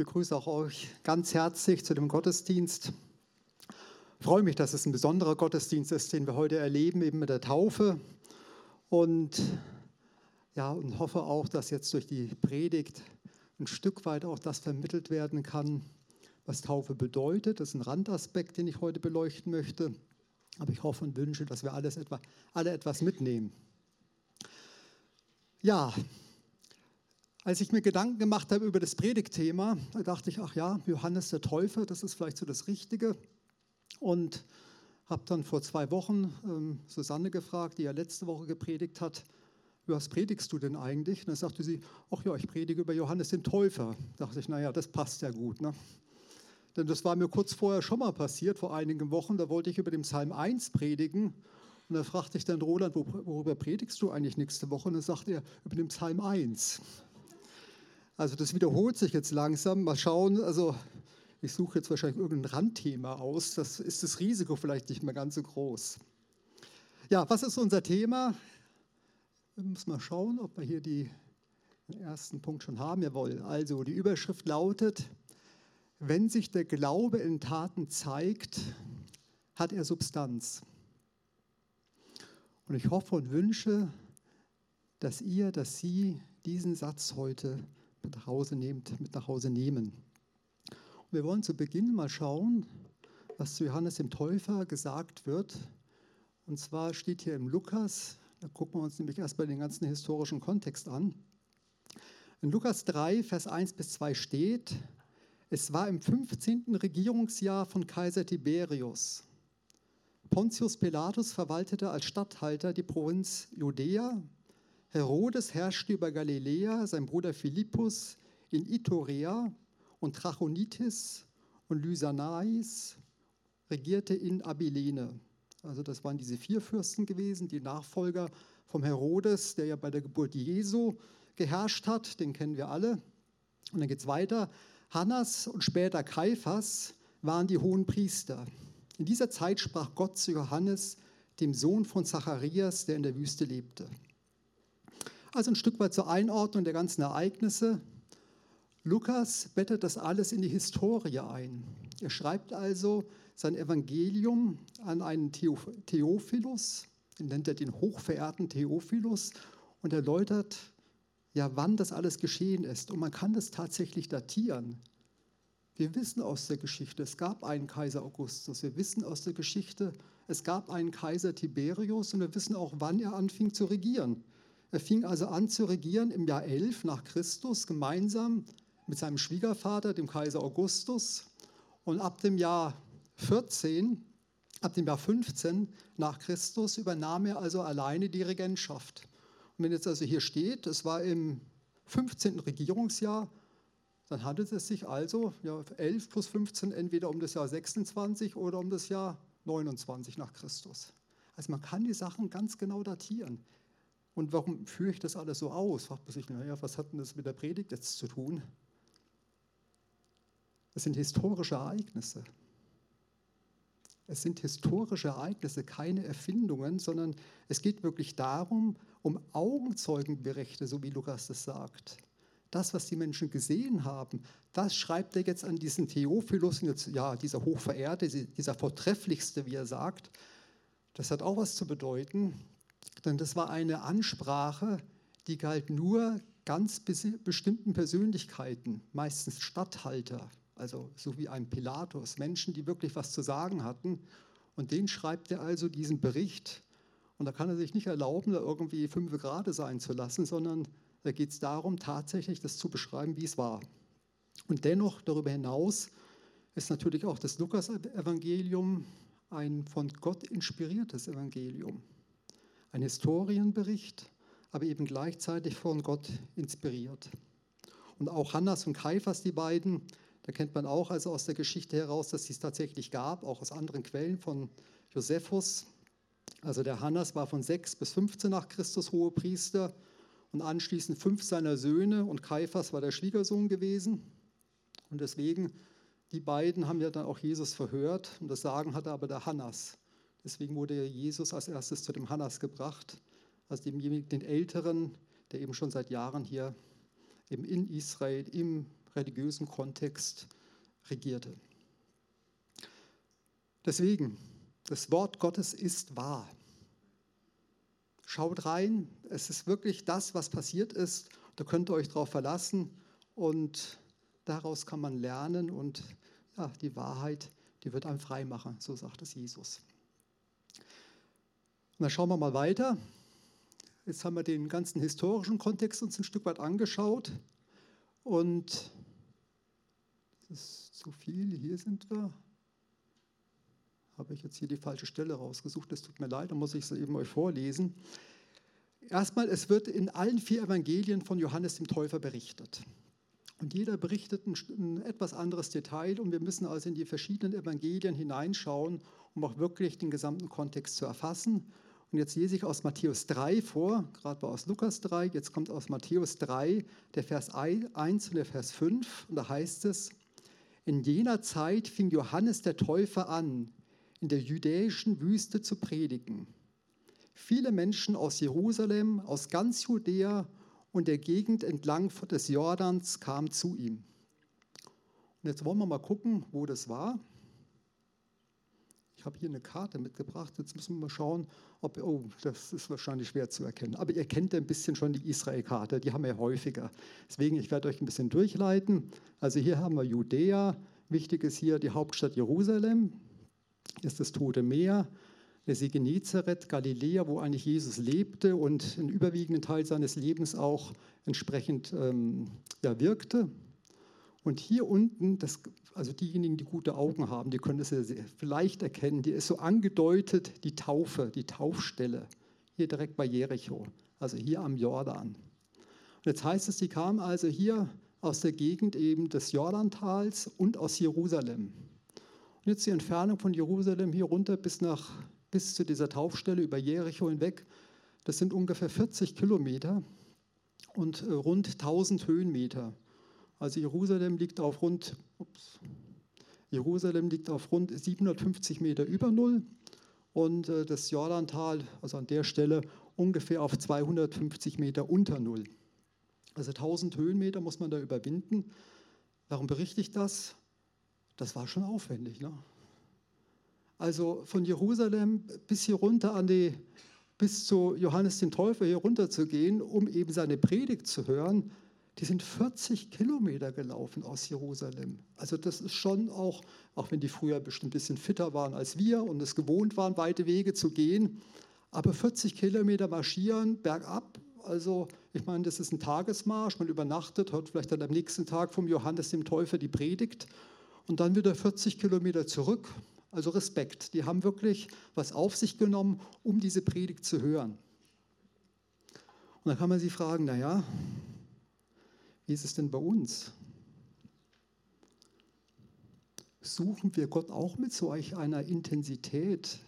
begrüße auch euch ganz herzlich zu dem Gottesdienst. Ich freue mich, dass es ein besonderer Gottesdienst ist, den wir heute erleben, eben mit der Taufe. Und ja, und hoffe auch, dass jetzt durch die Predigt ein Stück weit auch das vermittelt werden kann, was Taufe bedeutet. Das ist ein Randaspekt, den ich heute beleuchten möchte. Aber ich hoffe und wünsche, dass wir alles etwa, alle etwas mitnehmen. Ja, als ich mir Gedanken gemacht habe über das Predigtthema, da dachte ich, ach ja, Johannes der Täufer, das ist vielleicht so das Richtige. Und habe dann vor zwei Wochen ähm, Susanne gefragt, die ja letzte Woche gepredigt hat, was predigst du denn eigentlich? Und dann sagte sie, ach ja, ich predige über Johannes den Täufer. Da dachte ich, naja, das passt ja gut. Ne? Denn das war mir kurz vorher schon mal passiert, vor einigen Wochen. Da wollte ich über den Psalm 1 predigen. Und da fragte ich dann Roland, worüber predigst du eigentlich nächste Woche? Und dann sagte er, über den Psalm 1. Also das wiederholt sich jetzt langsam. Mal schauen, also ich suche jetzt wahrscheinlich irgendein Randthema aus. Das ist das Risiko vielleicht nicht mehr ganz so groß. Ja, was ist unser Thema? Wir müssen mal schauen, ob wir hier die, den ersten Punkt schon haben. Jawohl. Also die Überschrift lautet, wenn sich der Glaube in Taten zeigt, hat er Substanz. Und ich hoffe und wünsche, dass ihr, dass Sie diesen Satz heute mit nach Hause nehmt, mit nach Hause nehmen. Und wir wollen zu Beginn mal schauen, was zu Johannes dem Täufer gesagt wird. Und zwar steht hier im Lukas, da gucken wir uns nämlich erstmal den ganzen historischen Kontext an. In Lukas 3, Vers 1 bis 2 steht, es war im 15. Regierungsjahr von Kaiser Tiberius. Pontius Pilatus verwaltete als Statthalter die Provinz Judäa Herodes herrschte über Galiläa, sein Bruder Philippus in Itorea und Trachonitis und Lysanais regierte in Abilene. Also das waren diese vier Fürsten gewesen, die Nachfolger vom Herodes, der ja bei der Geburt Jesu geherrscht hat, den kennen wir alle. Und dann geht es weiter. Hannas und später Kaiphas waren die hohen Priester. In dieser Zeit sprach Gott zu Johannes, dem Sohn von Zacharias, der in der Wüste lebte. Also ein Stück weit zur Einordnung der ganzen Ereignisse. Lukas bettet das alles in die Historie ein. Er schreibt also sein Evangelium an einen Theophilus, den nennt er den hochverehrten Theophilus und erläutert, ja, wann das alles geschehen ist. Und man kann das tatsächlich datieren. Wir wissen aus der Geschichte, es gab einen Kaiser Augustus. Wir wissen aus der Geschichte, es gab einen Kaiser Tiberius und wir wissen auch, wann er anfing zu regieren. Er fing also an zu regieren im Jahr 11 nach Christus gemeinsam mit seinem Schwiegervater, dem Kaiser Augustus. Und ab dem Jahr 14, ab dem Jahr 15 nach Christus übernahm er also alleine die Regentschaft. Und wenn jetzt also hier steht, es war im 15. Regierungsjahr, dann handelt es sich also ja, 11 plus 15 entweder um das Jahr 26 oder um das Jahr 29 nach Christus. Also man kann die Sachen ganz genau datieren. Und warum führe ich das alles so aus? Fragt man sich, naja, was hat denn das mit der Predigt jetzt zu tun? Es sind historische Ereignisse. Es sind historische Ereignisse, keine Erfindungen, sondern es geht wirklich darum, um Augenzeugenberichte, so wie Lukas das sagt. Das, was die Menschen gesehen haben, das schreibt er jetzt an diesen Theophilus, ja, dieser Hochverehrte, dieser Vortrefflichste, wie er sagt. Das hat auch was zu bedeuten, denn das war eine Ansprache, die galt nur ganz bestimmten Persönlichkeiten, meistens Statthalter, also so wie ein Pilatus, Menschen, die wirklich was zu sagen hatten. Und den schreibt er also diesen Bericht. Und da kann er sich nicht erlauben, da irgendwie fünf Grade sein zu lassen, sondern da geht es darum, tatsächlich das zu beschreiben, wie es war. Und dennoch, darüber hinaus, ist natürlich auch das Lukas-Evangelium ein von Gott inspiriertes Evangelium ein Historienbericht, aber eben gleichzeitig von Gott inspiriert. Und auch Hannas und Kaiphas, die beiden, da kennt man auch also aus der Geschichte heraus, dass es tatsächlich gab, auch aus anderen Quellen von Josephus. Also der Hannas war von 6 bis 15 nach Christus Hohepriester und anschließend fünf seiner Söhne und Kaiphas war der Schwiegersohn gewesen. Und deswegen, die beiden haben ja dann auch Jesus verhört und das Sagen hatte aber der Hannas. Deswegen wurde Jesus als erstes zu dem Hannas gebracht, also dem, den Älteren, der eben schon seit Jahren hier eben in Israel, im religiösen Kontext regierte. Deswegen, das Wort Gottes ist wahr. Schaut rein, es ist wirklich das, was passiert ist. Da könnt ihr euch darauf verlassen und daraus kann man lernen und ja, die Wahrheit, die wird einem frei machen, so sagt es Jesus. Und dann schauen wir mal weiter. Jetzt haben wir den ganzen historischen Kontext uns ein Stück weit angeschaut und das ist zu viel. Hier sind wir habe ich jetzt hier die falsche Stelle rausgesucht. Das tut mir leid, dann muss ich es eben euch vorlesen. Erstmal, es wird in allen vier Evangelien von Johannes dem Täufer berichtet. Und jeder berichtet ein, ein, etwas anderes Detail und wir müssen also in die verschiedenen Evangelien hineinschauen, um auch wirklich den gesamten Kontext zu erfassen. Und jetzt lese ich aus Matthäus 3 vor, gerade war aus Lukas 3, jetzt kommt aus Matthäus 3 der Vers 1 und der Vers 5 und da heißt es, in jener Zeit fing Johannes der Täufer an, in der jüdischen Wüste zu predigen. Viele Menschen aus Jerusalem, aus ganz Judäa und der Gegend entlang des Jordans kamen zu ihm. Und jetzt wollen wir mal gucken, wo das war. Ich habe hier eine Karte mitgebracht. Jetzt müssen wir mal schauen, ob, oh, das ist wahrscheinlich schwer zu erkennen. Aber ihr kennt ein bisschen schon die Israel-Karte, die haben wir häufiger. Deswegen, ich werde euch ein bisschen durchleiten. Also hier haben wir Judäa. Wichtig ist hier die Hauptstadt Jerusalem ist das Tote Meer, der See Genezareth, Galiläa, wo eigentlich Jesus lebte und einen überwiegenden Teil seines Lebens auch entsprechend ähm, ja, wirkte. Und hier unten, das, also diejenigen, die gute Augen haben, die können das ja vielleicht erkennen, die ist so angedeutet, die Taufe, die Taufstelle, hier direkt bei Jericho, also hier am Jordan. Und jetzt heißt es, die kamen also hier aus der Gegend eben des Jordantals und aus Jerusalem. Und jetzt die Entfernung von Jerusalem hier runter bis, nach, bis zu dieser Taufstelle über Jericho hinweg, das sind ungefähr 40 Kilometer und äh, rund 1000 Höhenmeter. Also Jerusalem liegt auf rund, ups, Jerusalem liegt auf rund 750 Meter über Null und äh, das Jordantal, also an der Stelle, ungefähr auf 250 Meter unter Null. Also 1000 Höhenmeter muss man da überwinden. Warum berichte ich das? das war schon aufwendig. Ne? Also von Jerusalem bis hier runter an die, bis zu Johannes den Täufer hier runter zu gehen, um eben seine Predigt zu hören, die sind 40 Kilometer gelaufen aus Jerusalem. Also das ist schon auch, auch wenn die früher bestimmt ein bisschen fitter waren als wir und es gewohnt waren, weite Wege zu gehen, aber 40 Kilometer marschieren, bergab, also ich meine, das ist ein Tagesmarsch, man übernachtet, hört vielleicht dann am nächsten Tag vom Johannes dem Täufer die Predigt und dann wieder 40 Kilometer zurück. Also Respekt, die haben wirklich was auf sich genommen, um diese Predigt zu hören. Und dann kann man sich fragen, naja, wie ist es denn bei uns? Suchen wir Gott auch mit solch einer Intensität?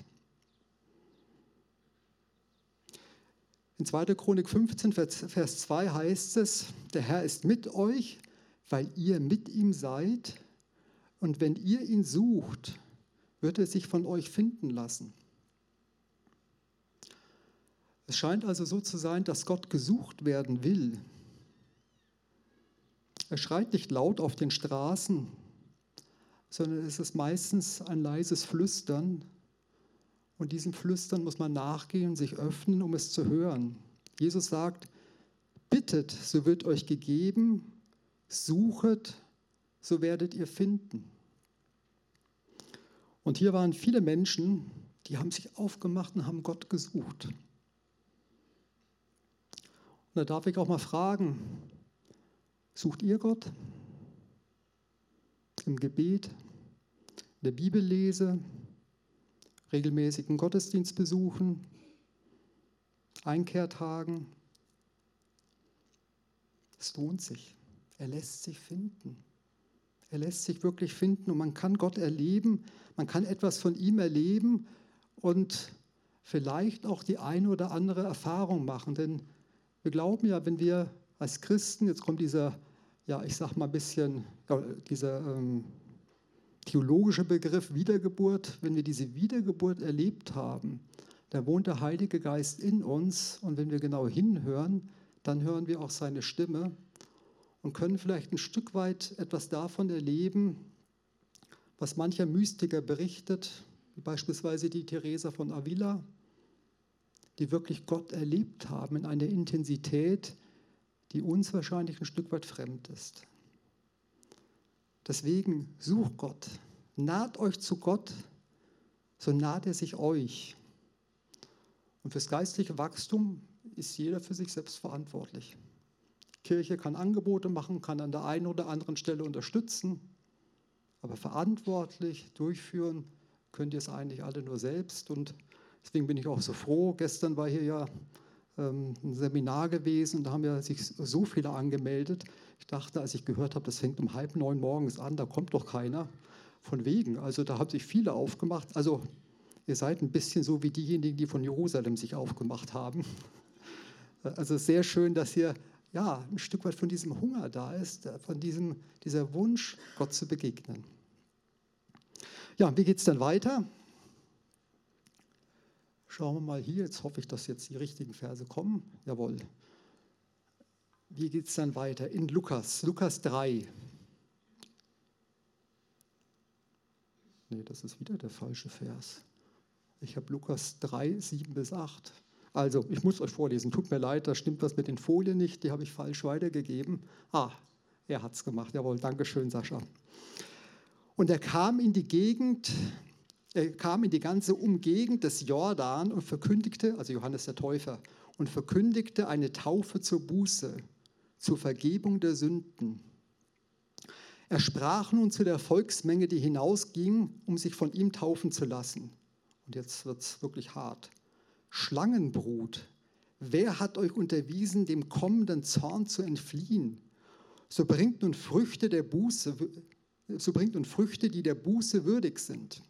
In 2. Chronik 15, Vers 2 heißt es, der Herr ist mit euch, weil ihr mit ihm seid und wenn ihr ihn sucht, wird er sich von euch finden lassen. Es scheint also so zu sein, dass Gott gesucht werden will. Er schreit nicht laut auf den Straßen, sondern es ist meistens ein leises Flüstern. Und diesem Flüstern muss man nachgehen, sich öffnen, um es zu hören. Jesus sagt, bittet, so wird euch gegeben, suchet, so werdet ihr finden. Und hier waren viele Menschen, die haben sich aufgemacht und haben Gott gesucht. Und da darf ich auch mal fragen, sucht ihr Gott? Im Gebet, in der Bibellese, regelmäßigen Gottesdienst besuchen, Einkehrtagen? Es lohnt sich. Er lässt sich finden. Er lässt sich wirklich finden und man kann Gott erleben, man kann etwas von ihm erleben und vielleicht auch die eine oder andere Erfahrung machen. Denn wir glauben ja, wenn wir als Christen, jetzt kommt dieser, ja, ich sag mal ein bisschen, dieser ähm, theologische Begriff Wiedergeburt, wenn wir diese Wiedergeburt erlebt haben, dann wohnt der Heilige Geist in uns. Und wenn wir genau hinhören, dann hören wir auch seine Stimme und können vielleicht ein Stück weit etwas davon erleben, was mancher Mystiker berichtet, wie beispielsweise die Teresa von Avila, die wirklich Gott erlebt haben in einer Intensität, die uns wahrscheinlich ein Stück weit fremd ist. Deswegen sucht Gott, naht euch zu Gott, so naht er sich euch. Und fürs geistliche Wachstum ist jeder für sich selbst verantwortlich. Die Kirche kann Angebote machen, kann an der einen oder anderen Stelle unterstützen, aber verantwortlich durchführen könnt ihr es eigentlich alle nur selbst. Und deswegen bin ich auch so froh. Gestern war hier ja ähm, ein Seminar gewesen, da haben ja sich so viele angemeldet. Ich dachte, als ich gehört habe, das fängt um halb neun morgens an, da kommt doch keiner. Von wegen. Also da haben sich viele aufgemacht. Also ihr seid ein bisschen so wie diejenigen, die von Jerusalem sich aufgemacht haben. Also sehr schön, dass hier ja, ein Stück weit von diesem Hunger da ist, von diesem, dieser Wunsch, Gott zu begegnen. Ja, wie geht es dann weiter? Schauen wir mal hier, jetzt hoffe ich, dass jetzt die richtigen Verse kommen. Jawohl. Wie geht es dann weiter? In Lukas, Lukas 3. Nee, das ist wieder der falsche Vers. Ich habe Lukas 3, 7 bis 8. Also, ich muss euch vorlesen. Tut mir leid, da stimmt was mit den Folien nicht. Die habe ich falsch weitergegeben. Ah, er hat es gemacht. Jawohl, danke schön, Sascha. Und er kam in die Gegend, er kam in die ganze Umgegend des Jordan und verkündigte, also Johannes der Täufer, und verkündigte eine Taufe zur Buße, zur Vergebung der Sünden. Er sprach nun zu der Volksmenge, die hinausging, um sich von ihm taufen zu lassen. Und jetzt wird es wirklich hart. Schlangenbrut, wer hat euch unterwiesen, dem kommenden Zorn zu entfliehen? So bringt nun Früchte der Buße, so bringt nun Früchte, die der Buße würdig sind.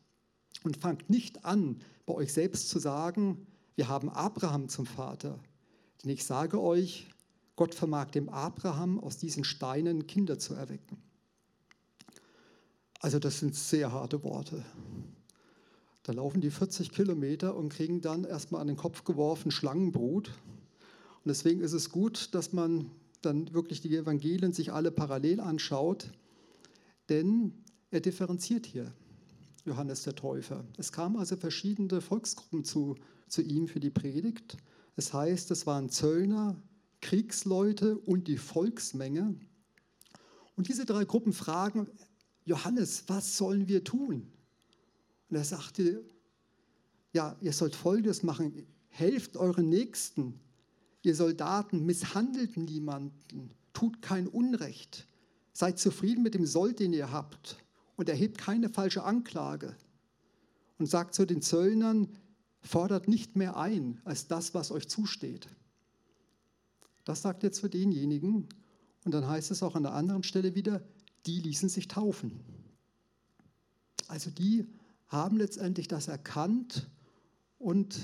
Und fangt nicht an, bei euch selbst zu sagen, wir haben Abraham zum Vater. Denn ich sage euch, Gott vermag dem Abraham aus diesen Steinen Kinder zu erwecken. Also das sind sehr harte Worte. Da laufen die 40 Kilometer und kriegen dann erstmal an den Kopf geworfen Schlangenbrut. Und deswegen ist es gut, dass man dann wirklich die Evangelien sich alle parallel anschaut, denn er differenziert hier, Johannes der Täufer. Es kamen also verschiedene Volksgruppen zu, zu ihm für die Predigt. Es heißt, es waren Zöllner, Kriegsleute und die Volksmenge. Und diese drei Gruppen fragen, Johannes, was sollen wir tun? Und er sagte, ja, ihr sollt Folgendes machen, helft euren Nächsten, ihr Soldaten, misshandelt niemanden, tut kein Unrecht, seid zufrieden mit dem Sold, den ihr habt und erhebt keine falsche Anklage und sagt zu den Zöllnern, fordert nicht mehr ein als das, was euch zusteht. Das sagt er zu denjenigen und dann heißt es auch an der anderen Stelle wieder, die ließen sich taufen. Also die haben letztendlich das erkannt und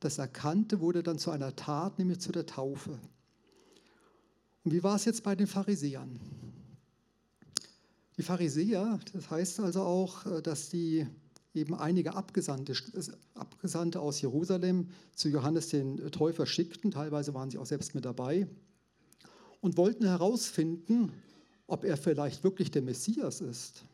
das Erkannte wurde dann zu einer Tat, nämlich zu der Taufe. Und wie war es jetzt bei den Pharisäern? Die Pharisäer, das heißt also auch, dass die eben einige Abgesandte, Abgesandte aus Jerusalem zu Johannes den Täufer schickten, teilweise waren sie auch selbst mit dabei, und wollten herausfinden, ob er vielleicht wirklich der Messias ist.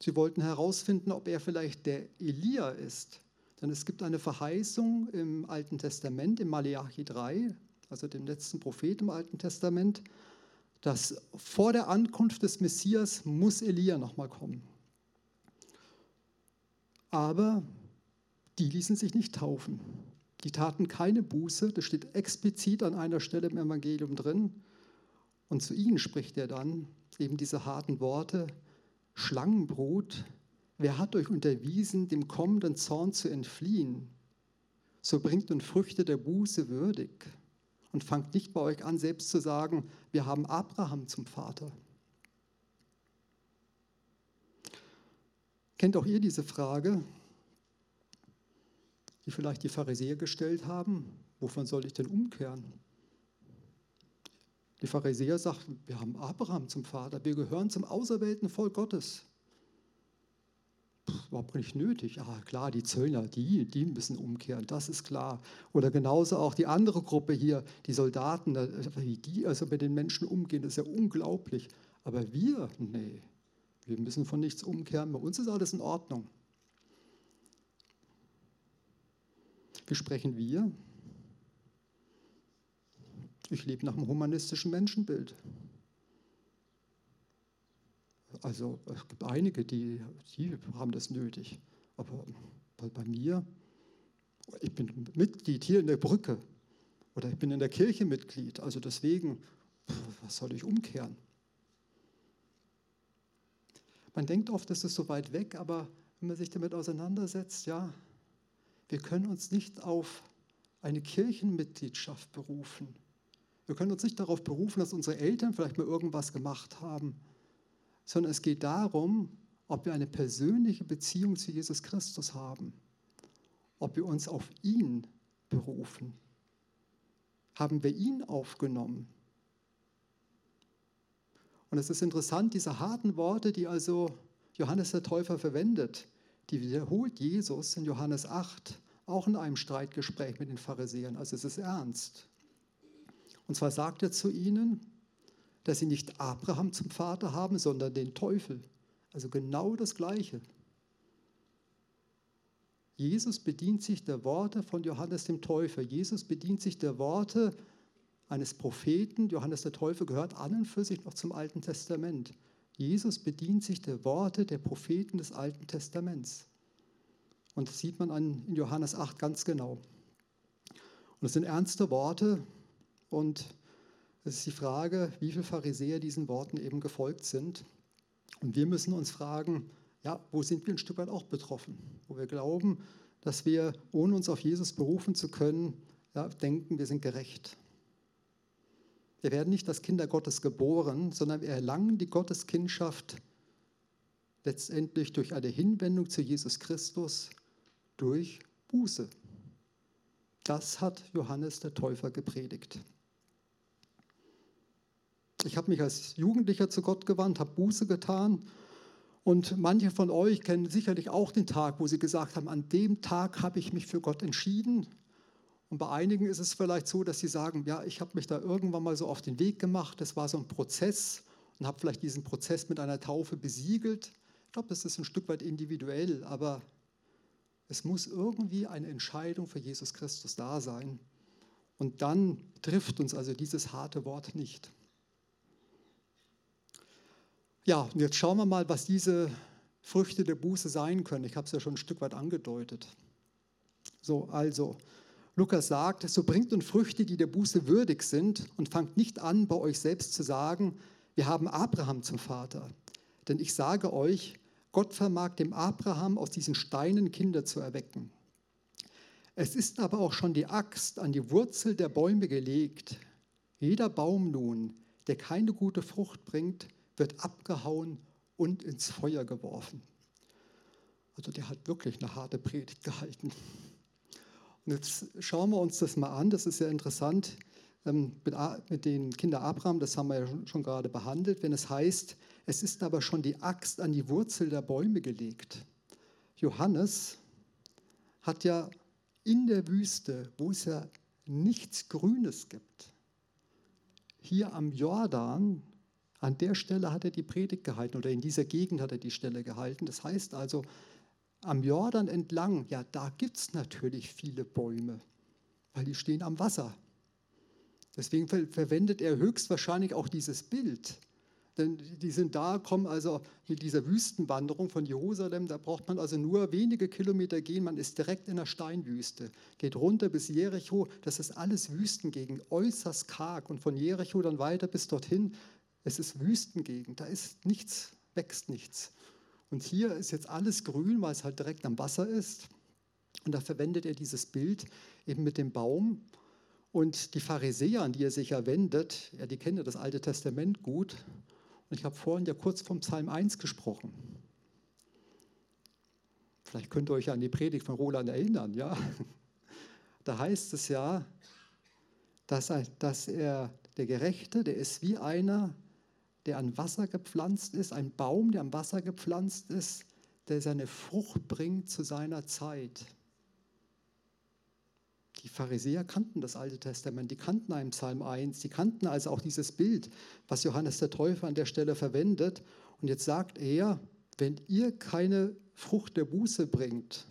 Sie wollten herausfinden, ob er vielleicht der Elia ist. Denn es gibt eine Verheißung im Alten Testament, im Malachi 3, also dem letzten Prophet im Alten Testament, dass vor der Ankunft des Messias muss Elia nochmal kommen. Aber die ließen sich nicht taufen. Die taten keine Buße, das steht explizit an einer Stelle im Evangelium drin. Und zu ihnen spricht er dann eben diese harten Worte, Schlangenbrot, wer hat euch unterwiesen, dem kommenden Zorn zu entfliehen? So bringt nun Früchte der Buße würdig und fangt nicht bei euch an, selbst zu sagen, wir haben Abraham zum Vater. Kennt auch ihr diese Frage, die vielleicht die Pharisäer gestellt haben? Wovon soll ich denn umkehren? Die Pharisäer sagten, wir haben Abraham zum Vater, wir gehören zum auserwählten Volk Gottes. Überhaupt nicht nötig. Ah, klar, die Zöllner, die, die müssen umkehren, das ist klar. Oder genauso auch die andere Gruppe hier, die Soldaten, wie die also mit den Menschen umgehen, das ist ja unglaublich. Aber wir, nee, wir müssen von nichts umkehren, bei uns ist alles in Ordnung. Wie sprechen wir? Ich lebe nach einem humanistischen Menschenbild. Also es gibt einige, die, die haben das nötig. Aber bei, bei mir, ich bin Mitglied hier in der Brücke oder ich bin in der Kirche Mitglied. Also deswegen, was soll ich umkehren? Man denkt oft, das ist so weit weg, aber wenn man sich damit auseinandersetzt, ja, wir können uns nicht auf eine Kirchenmitgliedschaft berufen. Wir können uns nicht darauf berufen, dass unsere Eltern vielleicht mal irgendwas gemacht haben sondern es geht darum, ob wir eine persönliche Beziehung zu Jesus Christus haben, ob wir uns auf ihn berufen. Haben wir ihn aufgenommen? Und es ist interessant, diese harten Worte, die also Johannes der Täufer verwendet, die wiederholt Jesus in Johannes 8, auch in einem Streitgespräch mit den Pharisäern. Also es ist ernst. Und zwar sagt er zu ihnen, dass sie nicht Abraham zum Vater haben, sondern den Teufel. Also genau das Gleiche. Jesus bedient sich der Worte von Johannes dem Täufer. Jesus bedient sich der Worte eines Propheten. Johannes der Täufer gehört an und für sich noch zum Alten Testament. Jesus bedient sich der Worte der Propheten des Alten Testaments. Und das sieht man an, in Johannes 8 ganz genau. Und es sind ernste Worte und es ist die Frage, wie viele Pharisäer diesen Worten eben gefolgt sind. Und wir müssen uns fragen, ja, wo sind wir ein Stück weit auch betroffen? Wo wir glauben, dass wir, ohne uns auf Jesus berufen zu können, ja, denken, wir sind gerecht. Wir werden nicht als Kinder Gottes geboren, sondern wir erlangen die Gotteskindschaft letztendlich durch eine Hinwendung zu Jesus Christus, durch Buße. Das hat Johannes der Täufer gepredigt. Ich habe mich als Jugendlicher zu Gott gewandt, habe Buße getan. Und manche von euch kennen sicherlich auch den Tag, wo sie gesagt haben, an dem Tag habe ich mich für Gott entschieden. Und bei einigen ist es vielleicht so, dass sie sagen, ja, ich habe mich da irgendwann mal so auf den Weg gemacht, das war so ein Prozess und habe vielleicht diesen Prozess mit einer Taufe besiegelt. Ich glaube, das ist ein Stück weit individuell, aber es muss irgendwie eine Entscheidung für Jesus Christus da sein. Und dann trifft uns also dieses harte Wort nicht. Ja, und jetzt schauen wir mal, was diese Früchte der Buße sein können. Ich habe es ja schon ein Stück weit angedeutet. So, also, Lukas sagt, so bringt nun Früchte, die der Buße würdig sind und fangt nicht an, bei euch selbst zu sagen, wir haben Abraham zum Vater. Denn ich sage euch, Gott vermag dem Abraham aus diesen Steinen Kinder zu erwecken. Es ist aber auch schon die Axt an die Wurzel der Bäume gelegt. Jeder Baum nun, der keine gute Frucht bringt, wird abgehauen und ins Feuer geworfen. Also der hat wirklich eine harte Predigt gehalten. Und jetzt schauen wir uns das mal an, das ist ja interessant ähm, mit den Kindern Abraham, das haben wir ja schon gerade behandelt, wenn es heißt, es ist aber schon die Axt an die Wurzel der Bäume gelegt. Johannes hat ja in der Wüste, wo es ja nichts Grünes gibt, hier am Jordan an der Stelle hat er die Predigt gehalten oder in dieser Gegend hat er die Stelle gehalten. Das heißt also, am Jordan entlang, ja, da gibt es natürlich viele Bäume, weil die stehen am Wasser. Deswegen verwendet er höchstwahrscheinlich auch dieses Bild. Denn die sind da, kommen also mit dieser Wüstenwanderung von Jerusalem, da braucht man also nur wenige Kilometer gehen, man ist direkt in der Steinwüste, geht runter bis Jericho, das ist alles Wüstengegend, äußerst karg und von Jericho dann weiter bis dorthin, es ist Wüstengegend, da ist nichts, wächst nichts. Und hier ist jetzt alles grün, weil es halt direkt am Wasser ist. Und da verwendet er dieses Bild eben mit dem Baum. Und die Pharisäer, an die er sich ja wendet, ja, die kennen ja das Alte Testament gut. Und ich habe vorhin ja kurz vom Psalm 1 gesprochen. Vielleicht könnt ihr euch an die Predigt von Roland erinnern, ja. Da heißt es ja, dass er, dass er der Gerechte, der ist wie einer, der an Wasser gepflanzt ist, ein Baum, der am Wasser gepflanzt ist, der seine Frucht bringt zu seiner Zeit. Die Pharisäer kannten das Alte Testament, die kannten einen Psalm 1, die kannten also auch dieses Bild, was Johannes der Täufer an der Stelle verwendet. Und jetzt sagt er, wenn ihr keine Frucht der Buße bringt,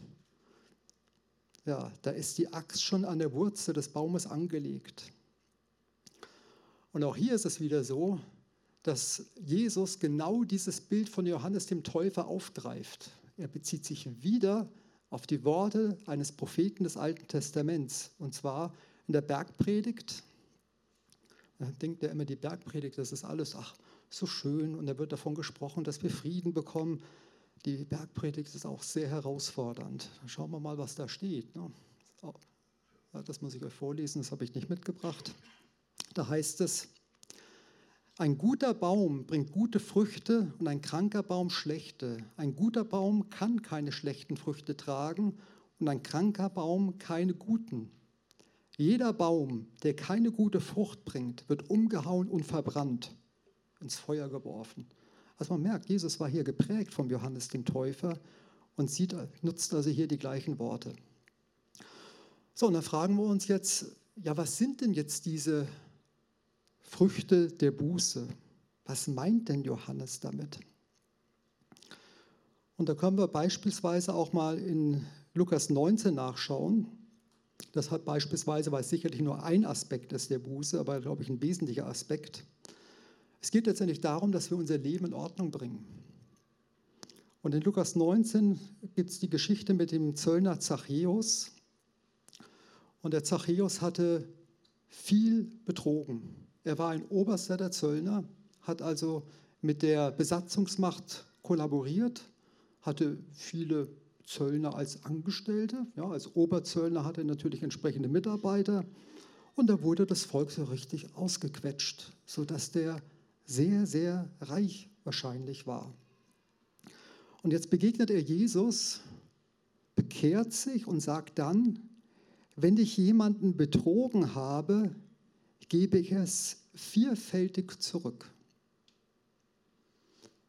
ja, da ist die Axt schon an der Wurzel des Baumes angelegt. Und auch hier ist es wieder so, dass Jesus genau dieses Bild von Johannes dem Täufer aufgreift. Er bezieht sich wieder auf die Worte eines Propheten des Alten Testaments, und zwar in der Bergpredigt. Da denkt er immer, die Bergpredigt, das ist alles, ach, so schön, und da wird davon gesprochen, dass wir Frieden bekommen. Die Bergpredigt ist auch sehr herausfordernd. Schauen wir mal, was da steht. Ne? Das muss ich euch vorlesen, das habe ich nicht mitgebracht. Da heißt es, ein guter Baum bringt gute Früchte und ein kranker Baum schlechte. Ein guter Baum kann keine schlechten Früchte tragen und ein kranker Baum keine guten. Jeder Baum, der keine gute Frucht bringt, wird umgehauen und verbrannt, ins Feuer geworfen. Also man merkt, Jesus war hier geprägt vom Johannes dem Täufer und sieht, nutzt also hier die gleichen Worte. So, und dann fragen wir uns jetzt, ja, was sind denn jetzt diese Früchte der Buße. Was meint denn Johannes damit? Und da können wir beispielsweise auch mal in Lukas 19 nachschauen. Das hat beispielsweise, weil es sicherlich nur ein Aspekt ist der Buße, aber glaube ich ein wesentlicher Aspekt. Es geht letztendlich darum, dass wir unser Leben in Ordnung bringen. Und in Lukas 19 gibt es die Geschichte mit dem Zöllner Zachäus. Und der Zachäus hatte viel betrogen. Er war ein Oberster der Zöllner, hat also mit der Besatzungsmacht kollaboriert, hatte viele Zöllner als Angestellte, ja, als Oberzöllner hatte er natürlich entsprechende Mitarbeiter und da wurde das Volk so richtig ausgequetscht, sodass der sehr, sehr reich wahrscheinlich war. Und jetzt begegnet er Jesus, bekehrt sich und sagt dann, wenn ich jemanden betrogen habe, gebe ich es vierfältig zurück.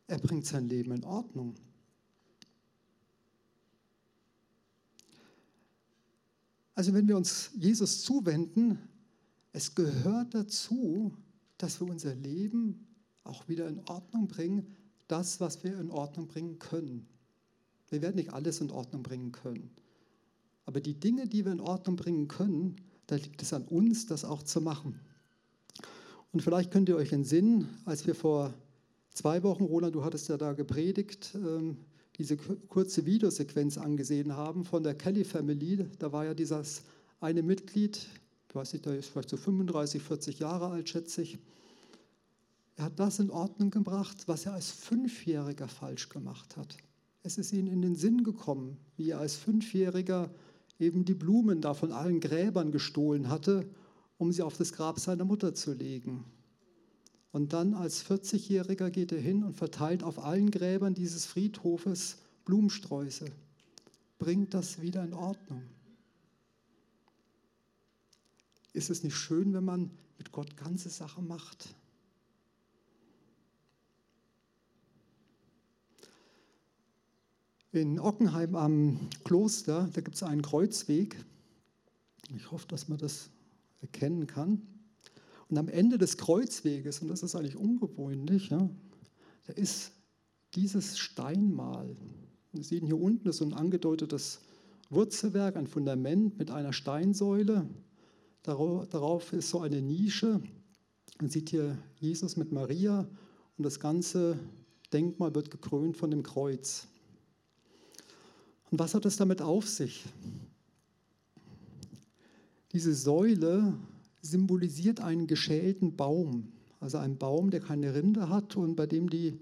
Er bringt sein Leben in Ordnung. Also wenn wir uns Jesus zuwenden, es gehört dazu, dass wir unser Leben auch wieder in Ordnung bringen, das, was wir in Ordnung bringen können. Wir werden nicht alles in Ordnung bringen können. Aber die Dinge, die wir in Ordnung bringen können, da liegt es an uns, das auch zu machen. Und vielleicht könnt ihr euch entsinnen, als wir vor zwei Wochen, Roland, du hattest ja da gepredigt, ähm, diese kurze Videosequenz angesehen haben von der Kelly Family. Da war ja dieses eine Mitglied, ich weiß nicht, der ist vielleicht so 35, 40 Jahre alt, schätze ich. Er hat das in Ordnung gebracht, was er als Fünfjähriger falsch gemacht hat. Es ist ihm in den Sinn gekommen, wie er als Fünfjähriger eben die Blumen da von allen Gräbern gestohlen hatte um sie auf das Grab seiner Mutter zu legen. Und dann als 40-Jähriger geht er hin und verteilt auf allen Gräbern dieses Friedhofes Blumensträuße. Bringt das wieder in Ordnung. Ist es nicht schön, wenn man mit Gott ganze Sachen macht? In Ockenheim am Kloster, da gibt es einen Kreuzweg. Ich hoffe, dass man das erkennen kann. Und am Ende des Kreuzweges, und das ist eigentlich ungewöhnlich, ja, da ist dieses Steinmal. Wir sehen hier unten ist so ein angedeutetes Wurzelwerk, ein Fundament mit einer Steinsäule. Darauf ist so eine Nische. Man sieht hier Jesus mit Maria und das ganze Denkmal wird gekrönt von dem Kreuz. Und was hat es damit auf sich? Diese Säule symbolisiert einen geschälten Baum, also einen Baum, der keine Rinde hat und bei dem die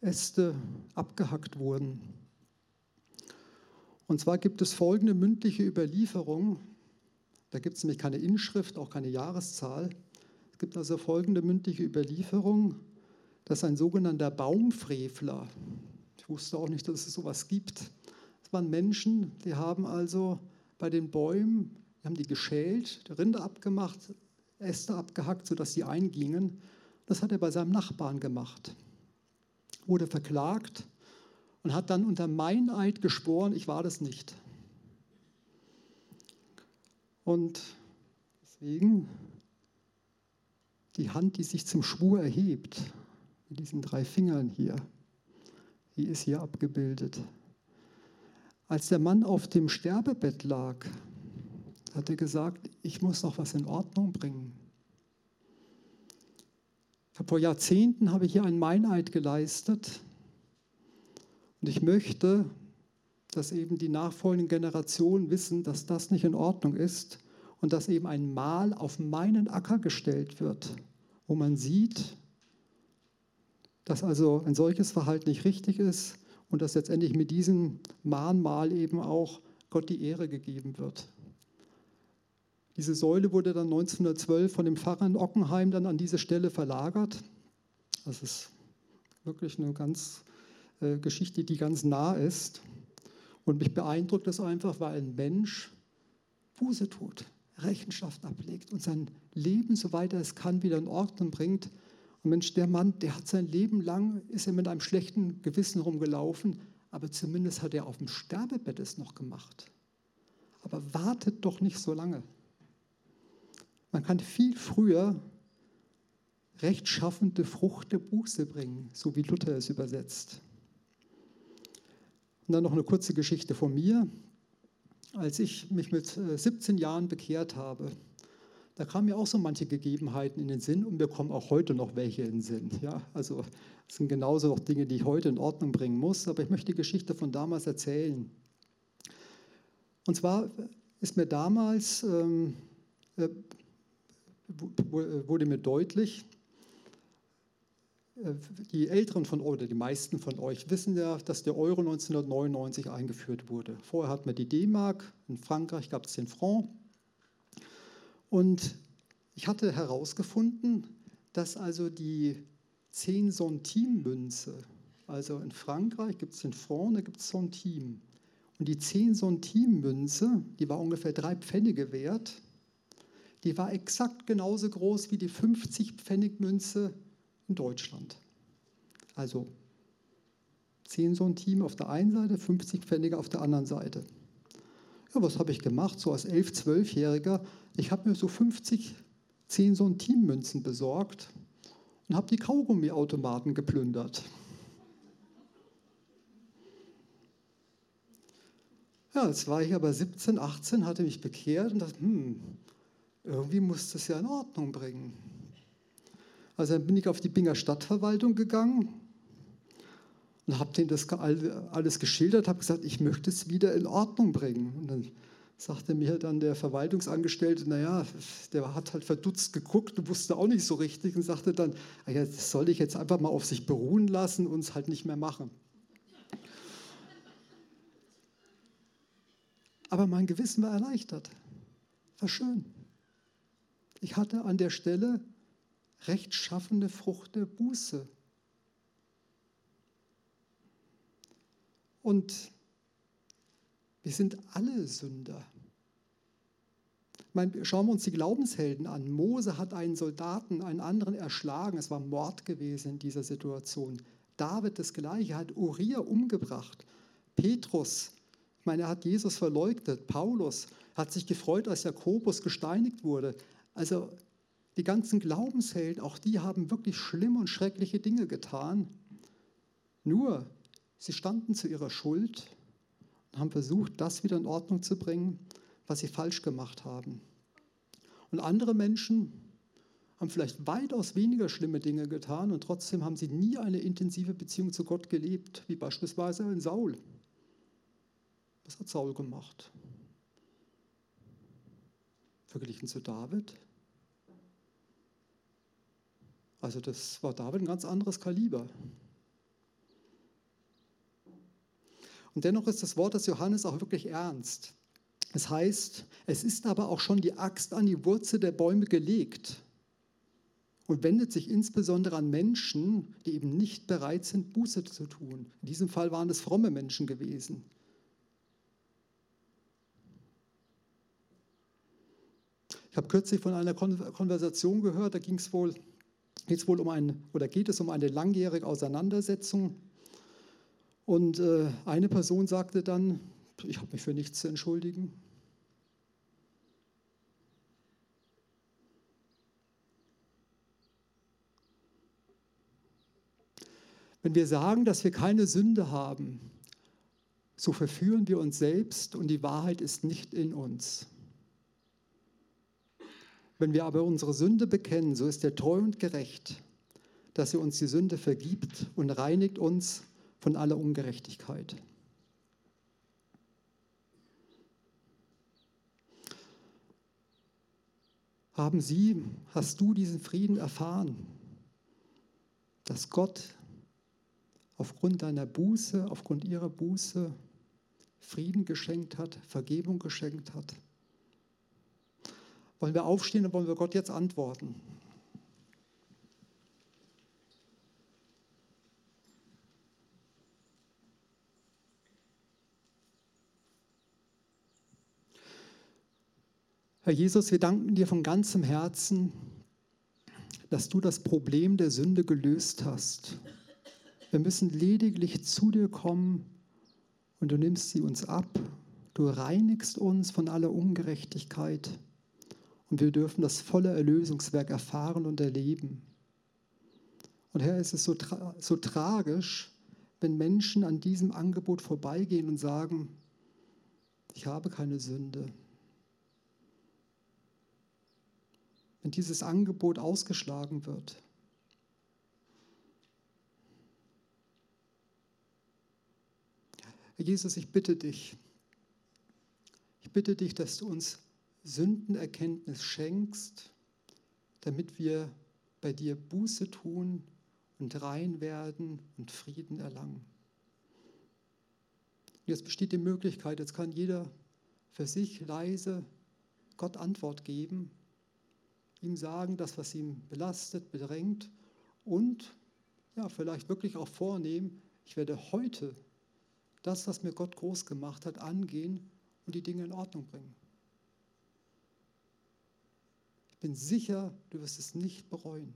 Äste abgehackt wurden. Und zwar gibt es folgende mündliche Überlieferung. Da gibt es nämlich keine Inschrift, auch keine Jahreszahl. Es gibt also folgende mündliche Überlieferung, dass ein sogenannter Baumfrevler, ich wusste auch nicht, dass es sowas gibt, waren Menschen, die haben also bei den Bäumen wir haben die geschält, Rinde abgemacht, Äste abgehackt, sodass sie eingingen. Das hat er bei seinem Nachbarn gemacht. Wurde verklagt und hat dann unter Meineid geschworen, ich war das nicht. Und deswegen die Hand, die sich zum Schwur erhebt, mit diesen drei Fingern hier, die ist hier abgebildet. Als der Mann auf dem Sterbebett lag, hat er gesagt, ich muss noch was in Ordnung bringen. Vor Jahrzehnten habe ich hier einen Meineid geleistet und ich möchte, dass eben die nachfolgenden Generationen wissen, dass das nicht in Ordnung ist und dass eben ein Mal auf meinen Acker gestellt wird, wo man sieht, dass also ein solches Verhalten nicht richtig ist und dass letztendlich mit diesem Mahnmal eben auch Gott die Ehre gegeben wird. Diese Säule wurde dann 1912 von dem Pfarrer in Ockenheim dann an diese Stelle verlagert. Das ist wirklich eine ganz äh, Geschichte, die ganz nah ist. Und mich beeindruckt das einfach, weil ein Mensch Buße tut, Rechenschaft ablegt und sein Leben, soweit er es kann, wieder in Ordnung bringt. Und Mensch, der Mann, der hat sein Leben lang, ist er mit einem schlechten Gewissen rumgelaufen, aber zumindest hat er auf dem Sterbebett es noch gemacht. Aber wartet doch nicht so lange. Man kann viel früher rechtschaffende Frucht der Buße bringen, so wie Luther es übersetzt. Und dann noch eine kurze Geschichte von mir. Als ich mich mit 17 äh, Jahren bekehrt habe, da kamen mir auch so manche Gegebenheiten in den Sinn und mir kommen auch heute noch welche in den Sinn. Ja, also es sind genauso noch Dinge, die ich heute in Ordnung bringen muss, aber ich möchte die Geschichte von damals erzählen. Und zwar ist mir damals ähm, äh, wurde mir deutlich, äh, die Älteren von oder die meisten von euch wissen ja, dass der Euro 1999 eingeführt wurde. Vorher hatten wir die D-Mark, in Frankreich gab es den Franc. Und ich hatte herausgefunden, dass also die 10 Centime-Münze, also in Frankreich gibt es den Franc, da gibt es Centime. Und die 10 Centime-Münze, die war ungefähr drei Pfennige wert, die war exakt genauso groß wie die 50-Pfennig-Münze in Deutschland. Also 10 Centime auf der einen Seite, 50 Pfennige auf der anderen Seite. Ja, was habe ich gemacht? So als 11-, 12-Jähriger, ich habe mir so 50 10 Centime-Münzen besorgt und habe die Kaugummiautomaten geplündert. Ja, jetzt war ich aber 17, 18, hatte mich bekehrt und dachte, hm, irgendwie muss das ja in Ordnung bringen. Also dann bin ich auf die Binger Stadtverwaltung gegangen und habe denen das alles geschildert, habe gesagt, ich möchte es wieder in Ordnung bringen. Und dann sagte mir dann der Verwaltungsangestellte, naja, der hat halt verdutzt geguckt und wusste auch nicht so richtig und sagte dann, ah ja, das soll ich jetzt einfach mal auf sich beruhen lassen und es halt nicht mehr machen. Aber mein Gewissen war erleichtert. War schön. Ich hatte an der Stelle rechtschaffende Frucht der Buße. Und wir sind alle Sünder. Meine, schauen wir uns die Glaubenshelden an. Mose hat einen Soldaten, einen anderen erschlagen. Es war Mord gewesen in dieser Situation. David das Gleiche, hat Uriah umgebracht. Petrus, ich meine, er hat Jesus verleugnet. Paulus hat sich gefreut, als Jakobus gesteinigt wurde. Also die ganzen Glaubenshelden, auch die haben wirklich schlimme und schreckliche Dinge getan. Nur, sie standen zu ihrer Schuld und haben versucht, das wieder in Ordnung zu bringen, was sie falsch gemacht haben. Und andere Menschen haben vielleicht weitaus weniger schlimme Dinge getan und trotzdem haben sie nie eine intensive Beziehung zu Gott gelebt, wie beispielsweise ein Saul. Was hat Saul gemacht? verglichen zu David. Also das war David ein ganz anderes Kaliber. Und dennoch ist das Wort des Johannes auch wirklich ernst. Es heißt, es ist aber auch schon die Axt an die Wurzel der Bäume gelegt und wendet sich insbesondere an Menschen, die eben nicht bereit sind, Buße zu tun. In diesem Fall waren es fromme Menschen gewesen. Ich habe kürzlich von einer Konversation gehört, da ging es wohl, geht's wohl um ein, oder geht es um eine langjährige Auseinandersetzung. Und äh, eine Person sagte dann, ich habe mich für nichts zu entschuldigen. Wenn wir sagen, dass wir keine Sünde haben, so verführen wir uns selbst und die Wahrheit ist nicht in uns. Wenn wir aber unsere Sünde bekennen, so ist er treu und gerecht, dass er uns die Sünde vergibt und reinigt uns von aller Ungerechtigkeit. Haben Sie, hast du diesen Frieden erfahren, dass Gott aufgrund deiner Buße, aufgrund ihrer Buße Frieden geschenkt hat, Vergebung geschenkt hat? Wollen wir aufstehen und wollen wir Gott jetzt antworten? Herr Jesus, wir danken dir von ganzem Herzen, dass du das Problem der Sünde gelöst hast. Wir müssen lediglich zu dir kommen und du nimmst sie uns ab. Du reinigst uns von aller Ungerechtigkeit und wir dürfen das volle Erlösungswerk erfahren und erleben. Und Herr, es ist so, tra so tragisch, wenn Menschen an diesem Angebot vorbeigehen und sagen, ich habe keine Sünde, wenn dieses Angebot ausgeschlagen wird. Herr Jesus, ich bitte dich, ich bitte dich, dass du uns Sündenerkenntnis schenkst, damit wir bei dir Buße tun und rein werden und Frieden erlangen. jetzt besteht die Möglichkeit, jetzt kann jeder für sich leise Gott Antwort geben ihm sagen, das, was ihn belastet, bedrängt und ja, vielleicht wirklich auch vornehmen, ich werde heute das, was mir Gott groß gemacht hat, angehen und die Dinge in Ordnung bringen. Ich bin sicher, du wirst es nicht bereuen.